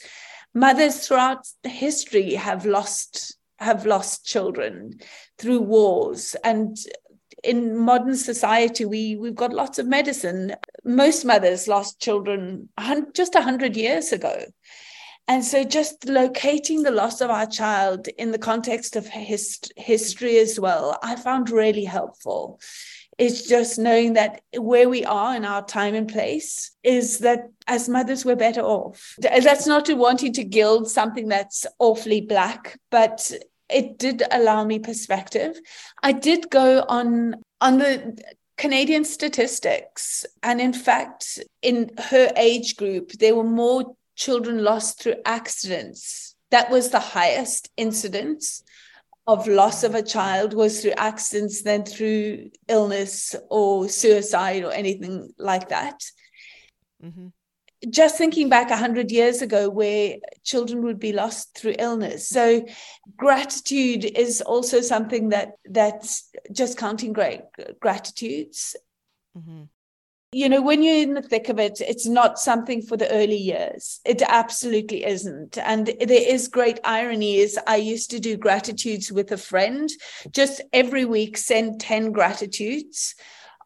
mothers throughout history have lost have lost children through wars and in modern society, we we've got lots of medicine. Most mothers lost children just a hundred years ago. And so, just locating the loss of our child in the context of hist- history as well, I found really helpful. It's just knowing that where we are in our time and place is that as mothers, we're better off. That's not to wanting to gild something that's awfully black, but it did allow me perspective. I did go on on the Canadian statistics, and in fact, in her age group, there were more children lost through accidents. That was the highest incidence of loss of a child was through accidents than through illness or suicide or anything like that. Mm-hmm. Just thinking back 100 years ago where children would be lost through illness. So gratitude is also something that that's just counting great gratitudes. Mm-hmm. you know when you're in the thick of it it's not something for the early years. It absolutely isn't. And there is great irony is i used to do gratitudes with a friend. Just every week send 10 gratitudes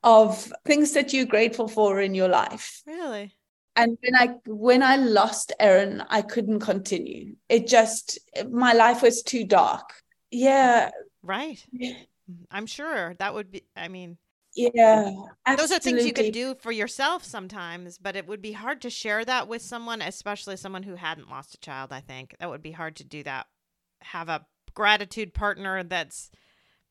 of things that you're grateful for in your life. Really and when i when i lost Erin i couldn't continue it just my life was too dark yeah right i'm sure that would be i mean yeah absolutely. those are things you can do for yourself sometimes but it would be hard to share that with someone especially someone who hadn't lost a child i think that would be hard to do that have a gratitude partner that's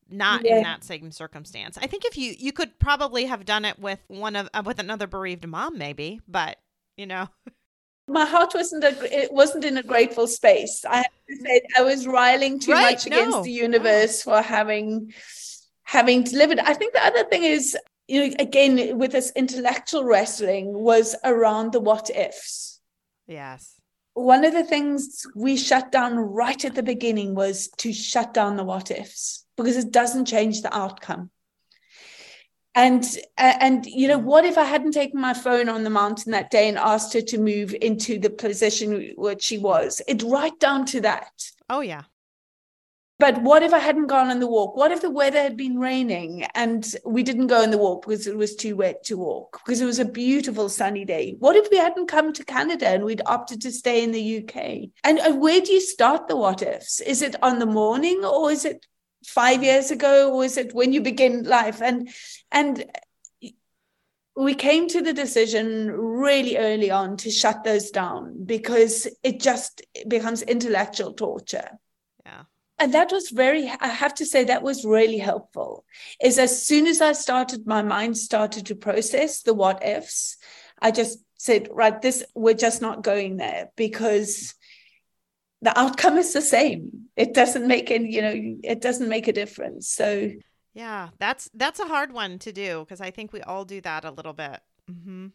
not yeah. in that same circumstance. I think if you you could probably have done it with one of uh, with another bereaved mom maybe, but you know? *laughs* My heart wasn't a, it wasn't in a grateful space. I have to say i was riling too right, much no, against the universe no. for having having delivered. I think the other thing is you know again with this intellectual wrestling was around the what ifs. Yes. One of the things we shut down right at the beginning was to shut down the what ifs because it doesn't change the outcome and uh, and you know what if i hadn't taken my phone on the mountain that day and asked her to move into the position where she was? It right down to that. Oh yeah. But what if i hadn't gone on the walk? What if the weather had been raining and we didn't go on the walk because it was too wet to walk because it was a beautiful sunny day? What if we hadn't come to canada and we'd opted to stay in the uk and, and where do you start the what ifs? Is it on the morning or is it five years ago or is it when you begin life? And and we came to the decision really early on to shut those down because it just becomes intellectual torture. Yeah. And that was very i have to say that was really helpful. Is as soon as i started my mind started to process the what ifs i just said right this we're just not going there because the outcome is the same it doesn't make any you know it doesn't make a difference so yeah that's that's a hard one to do because i think we all do that a little bit mm-hmm.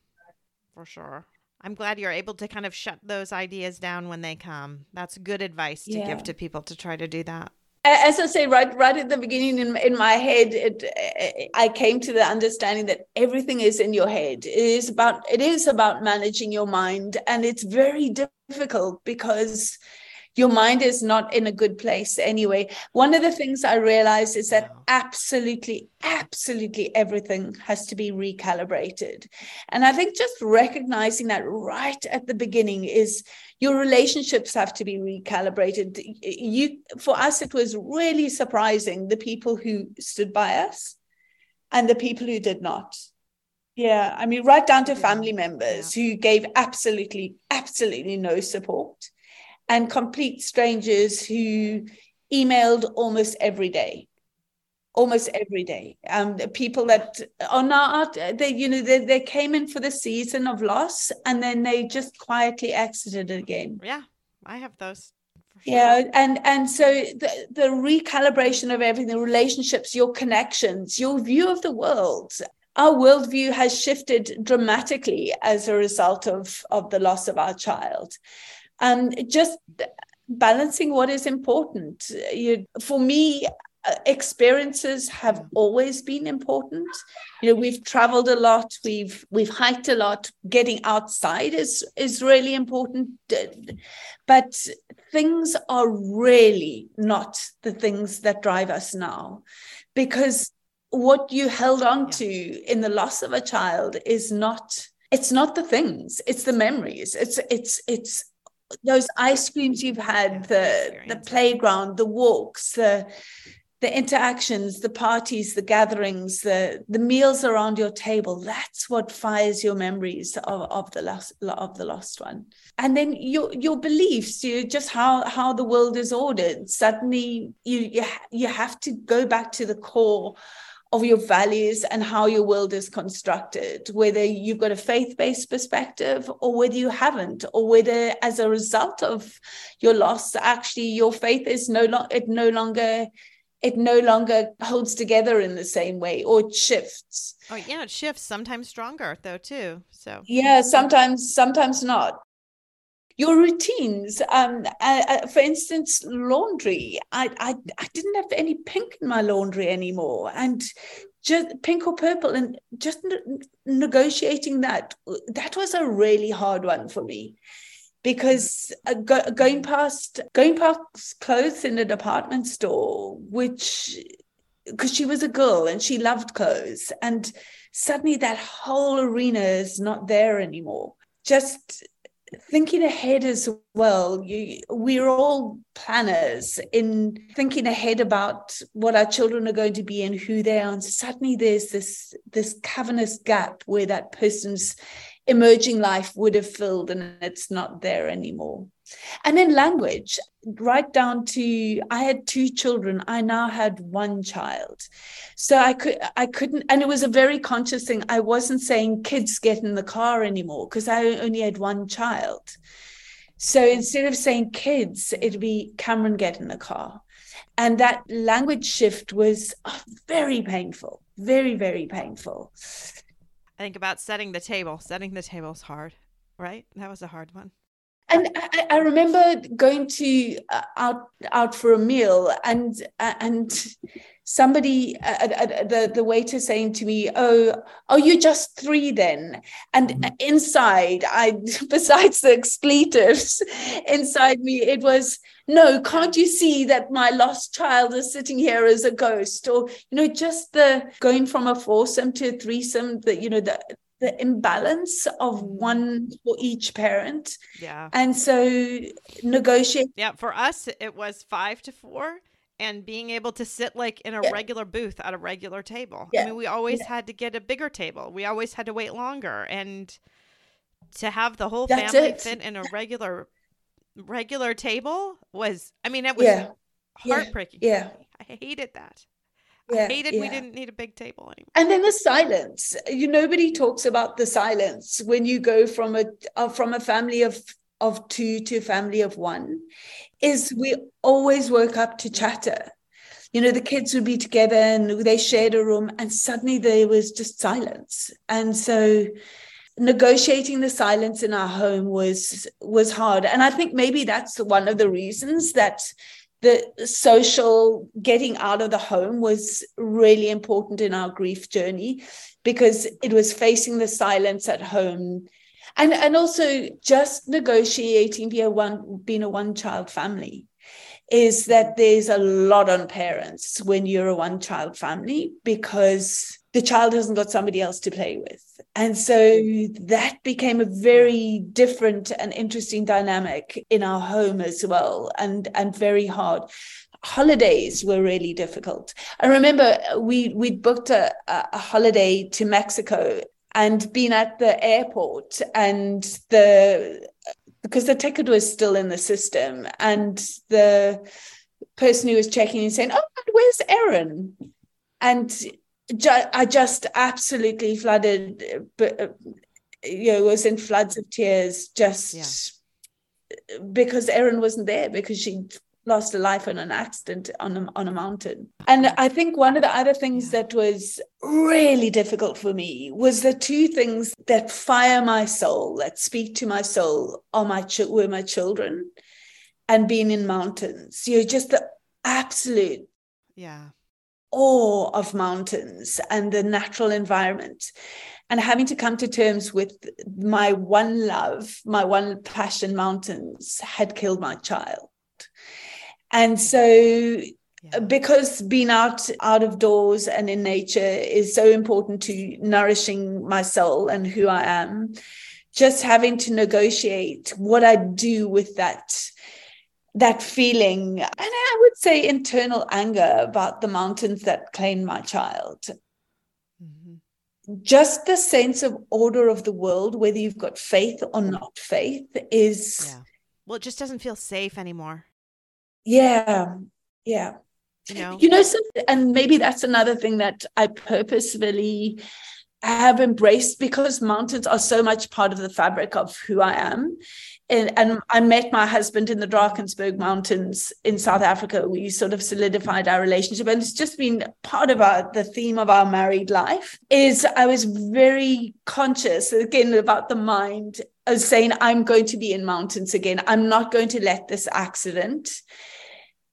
for sure i'm glad you're able to kind of shut those ideas down when they come that's good advice to yeah. give to people to try to do that as I say, right, right at the beginning in, in my head, it, I came to the understanding that everything is in your head. It is about it is about managing your mind, and it's very difficult because your mind is not in a good place anyway. One of the things I realized is that absolutely, absolutely everything has to be recalibrated. And I think just recognizing that right at the beginning is your relationships have to be recalibrated. You for us, it was really surprising the people who stood by us and the people who did not. Yeah, I mean, right down to family members yeah. who gave absolutely, absolutely no support and complete strangers who emailed almost every day. Almost every day. Um people that are not they you know they, they came in for the season of loss and then they just quietly exited again. Yeah i have those Sure. yeah and and so the, the recalibration of everything the relationships your connections your view of the world our worldview has shifted dramatically as a result of of the loss of our child and just balancing what is important. You, for me, uh, experiences have always been important. You know we've traveled a lot. We've we've hiked a lot. Getting outside is is really important. But things are really not the things that drive us now because what you held on to in the loss of a child is not it's not the things. It's the memories. It's it's it's those ice creams you've had, the the playground, the walks, the the interactions, the parties, the gatherings, the the meals around your table. That's what fires your memories of, of the last of the lost one. And then your your beliefs, you just how how the world is ordered. Suddenly you you, you have to go back to the core of your values and how your world is constructed, whether you've got a faith based perspective or whether you haven't, or whether as a result of your loss, actually your faith is no longer, it no longer it no longer holds together in the same way or it shifts. Oh yeah, it shifts sometimes stronger though too. So yeah, sometimes sometimes not. Your routines, um, uh, uh, for instance, laundry. I, I I didn't have any pink in my laundry anymore, and just pink or purple, and just ne- negotiating that that was a really hard one for me because uh, go, going past going past clothes in a department store which because she was a girl and she loved clothes and suddenly that whole arena is not there anymore just thinking ahead as well you, we're all planners in thinking ahead about what our children are going to be and who they are. And suddenly there's this this cavernous gap where that person's emerging life would have filled and it's not there anymore and then language right down to i had two children i now had one child so i could i couldn't and it was a very conscious thing i wasn't saying kids get in the car anymore because i only had one child so instead of saying kids it'd be cameron get in the car and that language shift was oh, very painful very very painful I think about setting the table. Setting the table is hard, right? That was a hard one. And I, I remember going to uh, out out for a meal, and uh, and somebody uh, uh, uh, the the waiter saying to me oh are you just three then and mm-hmm. inside i *laughs* besides the expletives inside me it was no can't you see that my lost child is sitting here as a ghost or you know just the going from a foursome to a threesome that you know the the imbalance of one for each parent yeah and so negotiate yeah for us it was five to four and being able to sit like in a yeah. regular booth at a regular table. Yeah. I mean, we always yeah. had to get a bigger table. We always had to wait longer and to have the whole That's family it. fit in a *laughs* regular regular table was I mean, it was heartbreaking. Yeah. I hated that. I hated we didn't need a big table anymore. And then the silence. You nobody talks about the silence when you go from a uh, from a family of of two to a family of one is we always woke up to chatter. You know, the kids would be together and they shared a room, and suddenly there was just silence. And so negotiating the silence in our home was was hard. And I think maybe that's one of the reasons that the social getting out of the home was really important in our grief journey because it was facing the silence at home. And and also just negotiating via one being a one child family is that there's a lot on parents when you're a one child family because the child hasn't got somebody else to play with. And so that became a very different and interesting dynamic in our home as well and and very hard. Holidays were really difficult. I remember we we booked a, a holiday to mexico and been at the airport and the because the ticket was still in the system and the person who was checking in saying oh where's Erin? And ju- I just absolutely flooded but uh, you know was in floods of tears just yeah. because Erin wasn't there because she lost a life in an accident on a, on a mountain. And I think one of the other things that was really difficult for me was the two things that fire my soul, that speak to my soul, are my ch- were my children and being in mountains. You know, just the absolute yeah awe of mountains and the natural environment and having to come to terms with my one love, my one passion, mountains, had killed my child. And so yeah. because being out out of doors and in nature is so important to nourishing my soul and who I am, just having to negotiate what I do with that that feeling and i would say internal anger about the mountains that claimed my child. Mm-hmm. just the sense of order of the world whether you've got faith or not faith is yeah. well it just doesn't feel safe anymore. Yeah yeah. You know, you know so, and maybe that's another thing that i purposefully have embraced because mountains are so much part of the fabric of who i am and, and I met my husband in the Drakensberg Mountains in South Africa. We sort of solidified our relationship, and it's just been part of our the theme of our married life. Is I was very conscious again about the mind of saying I'm going to be in mountains again. I'm not going to let this accident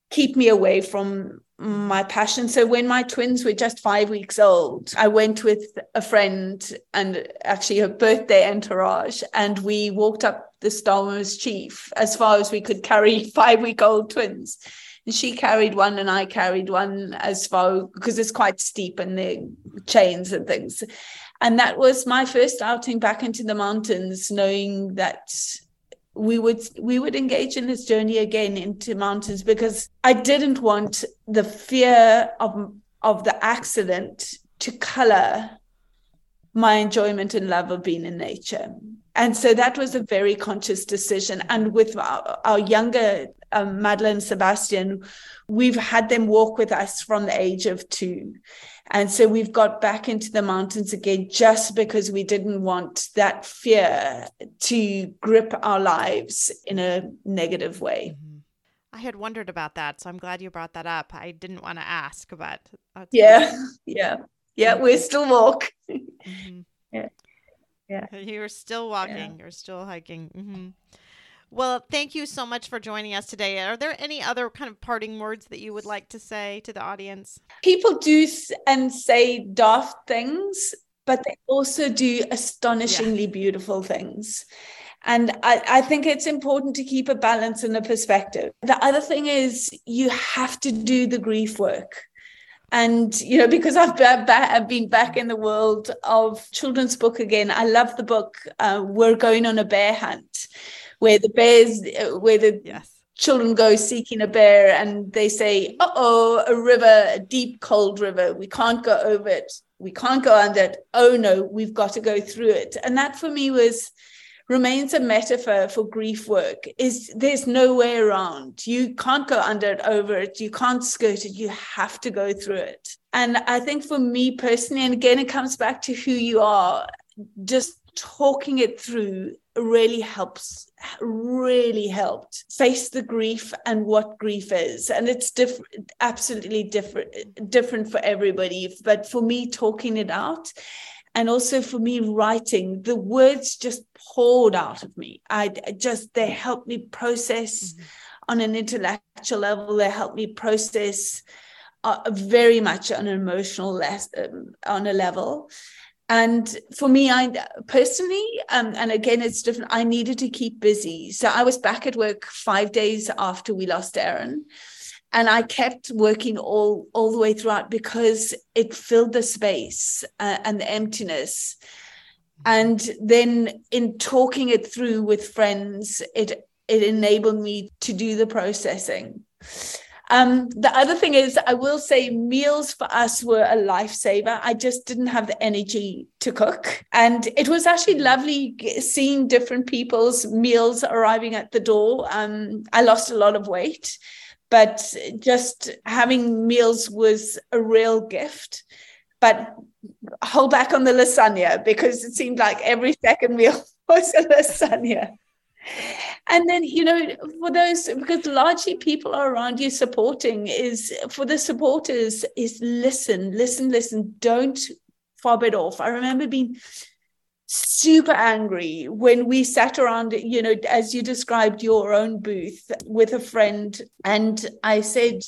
keep me away from my passion. So when my twins were just five weeks old, I went with a friend and actually her birthday entourage, and we walked up the Stawamus Chief as far as we could carry *laughs* five week old twins. And she carried one and I carried one as far because it's quite steep and the chains and things. And that was my first outing back into the mountains, knowing that we would we would engage in this journey again into mountains because I didn't want the fear of of the accident to color my enjoyment and love of being in nature. And so that was a very conscious decision. And with our, our younger um, Madeline Sebastian, we've had them walk with us from the age of two. And so we've got back into the mountains again just because we didn't want that fear to grip our lives in a negative way. Mm-hmm. I had wondered about that. So I'm glad you brought that up. I didn't want to ask, but *laughs* yeah, yeah, yeah, we still walk. Mm-hmm. *laughs* Yeah. Yeah. You're still walking, yeah. you're still hiking. Mm-hmm. Well, thank you so much for joining us today. Are there any other kind of parting words that you would like to say to the audience? People do and say daft things, but they also do astonishingly yeah. beautiful things. And I, I, think it's important to keep a balance and a perspective. The other thing is you have to do the grief work. And, you know, because I've been back in the world of children's book again, I love the book, uh, We're Going on a Bear Hunt where the bears, where the yes. children go seeking a bear and they say, uh oh, a river, a deep, cold river. We can't go over it. We can't go under it. Oh no, we've got to go through it. And that for me was remains a metaphor for grief work is there's no way around you can't go under it over it you can't skirt it you have to go through it and i think for me personally and again it comes back to who you are just talking it through really helps really helped face the grief and what grief is. And it's different absolutely different different for everybody but for me talking it out and also for me writing the words just poured out of me. I just they help me process mm-hmm. on an intellectual level. They help me process uh, very much on an emotional less um, on a level and for me i personally um, and again it's different i needed to keep busy. So i was back at work five days after we lost Erin. And i kept working all all the way throughout because it filled the space uh, and the emptiness. And then in talking it through with friends it it enabled me to do the processing um, the other thing is, I will say meals for us were a lifesaver. I just didn't have the energy to cook. And it was actually lovely seeing different people's meals arriving at the door. Um, I lost a lot of weight, but just having meals was a real gift. But hold back on the lasagna because it seemed like every second meal *laughs* was a lasagna and then you know for those because largely people are around you supporting is for the supporters is listen listen listen. Don't fob it off. I remember being super angry when we sat around you know as you described your own booth with a friend and i said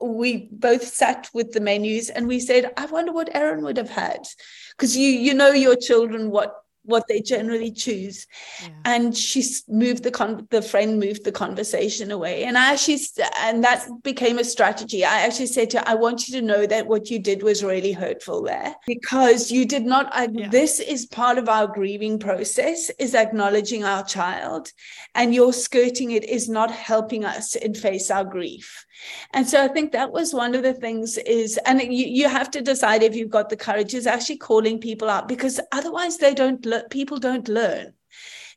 we both sat with the menus and we said i wonder what Erin would have had. Because you you know your children what what they generally choose. Yeah. And she moved the con- the friend moved the conversation away. And I actually and that became a strategy. I actually said to her, I want you to know that what you did was really hurtful there because you did not. I, yeah. This is part of our grieving process is acknowledging our child, and your skirting it is not helping us in face our grief. And so I think that was one of the things is, and you, you have to decide if you've got the courage is actually calling people out because otherwise they don't, le- people don't learn.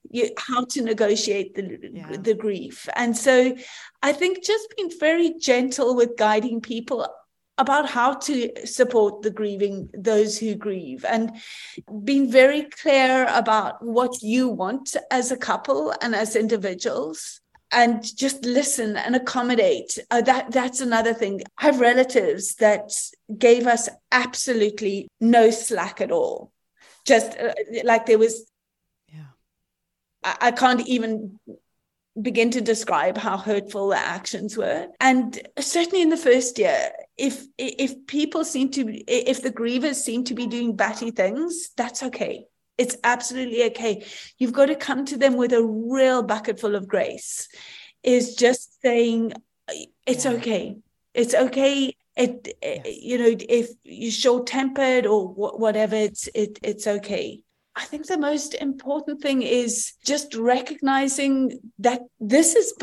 You, how to negotiate the yeah. the grief and so i think just being very gentle with guiding people about how to support the grieving, those who grieve, and being very clear about what you want as a couple and as individuals. And just listen and accommodate. Uh, that that's another thing. I have relatives that gave us absolutely no slack at all. Just uh, like there was Yeah. I, I can't even begin to describe how hurtful the actions were and certainly in the first year if if people seem to if the grievers seem to be doing batty things that's okay it's absolutely okay you've got to come to them with a real bucket full of grace is just saying it's Yeah. okay it's okay it, Yes. you know if you're short tempered or wha- whatever it's it it's okay I think the most important thing is just recognizing that this is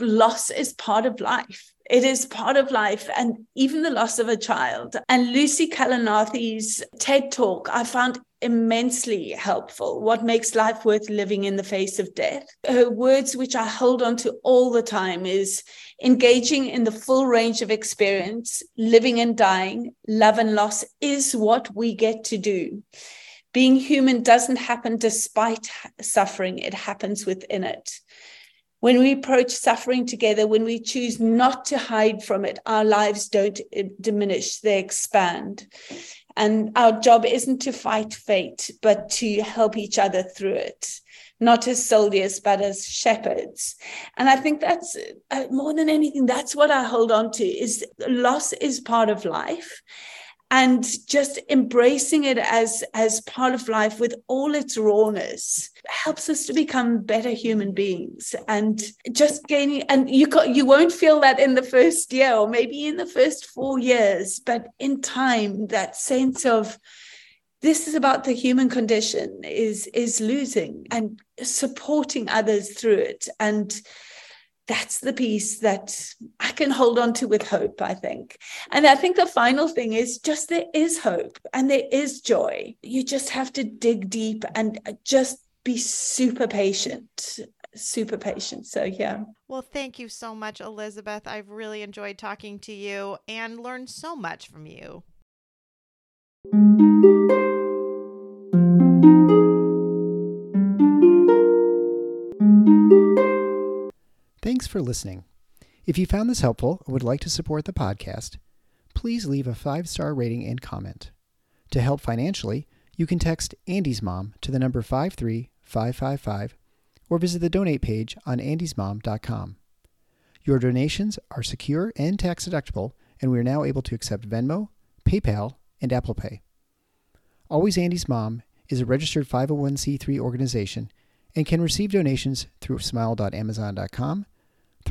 loss is part of life. It is part of life, and even the loss of a child. And Lucy Kalanithi's TED talk I found immensely helpful. What makes life worth living in the face of death? Her words, which I hold on to all the time, is engaging in the full range of experience, living and dying, love and loss is what we get to do being human doesn't happen despite suffering, it happens within it. When we approach suffering together, when we choose not to hide from it, our lives don't uh, diminish, they expand. And our job isn't to fight fate, but to help each other through it, not as soldiers, but as shepherds. And I think that's uh, more than anything, that's what I hold on to is loss is part of life and just embracing it as as part of life with all its rawness helps us to become better human beings and just gaining and you you won't feel that in the first year or maybe in the first 4 years but in time that sense of this is about the human condition is is losing and supporting others through it. And that's the piece that I can hold on to with hope, I think. And I think the final thing is just there is hope and there is joy. You just have to dig deep and just be super patient, super patient. So, yeah. Well, thank you so much, Elizabeth. I've really enjoyed talking to you and learned so much from you. For listening. If you found this helpful or would like to support the podcast, please leave a five star rating and comment. To help financially, you can text Andy's Mom to the number 53555 or visit the donate page on andysmom.com. Your donations are secure and tax deductible, and we are now able to accept Venmo, PayPal, and Apple Pay. Always Andy's Mom is a registered 501c3 organization and can receive donations through smile.amazon.com,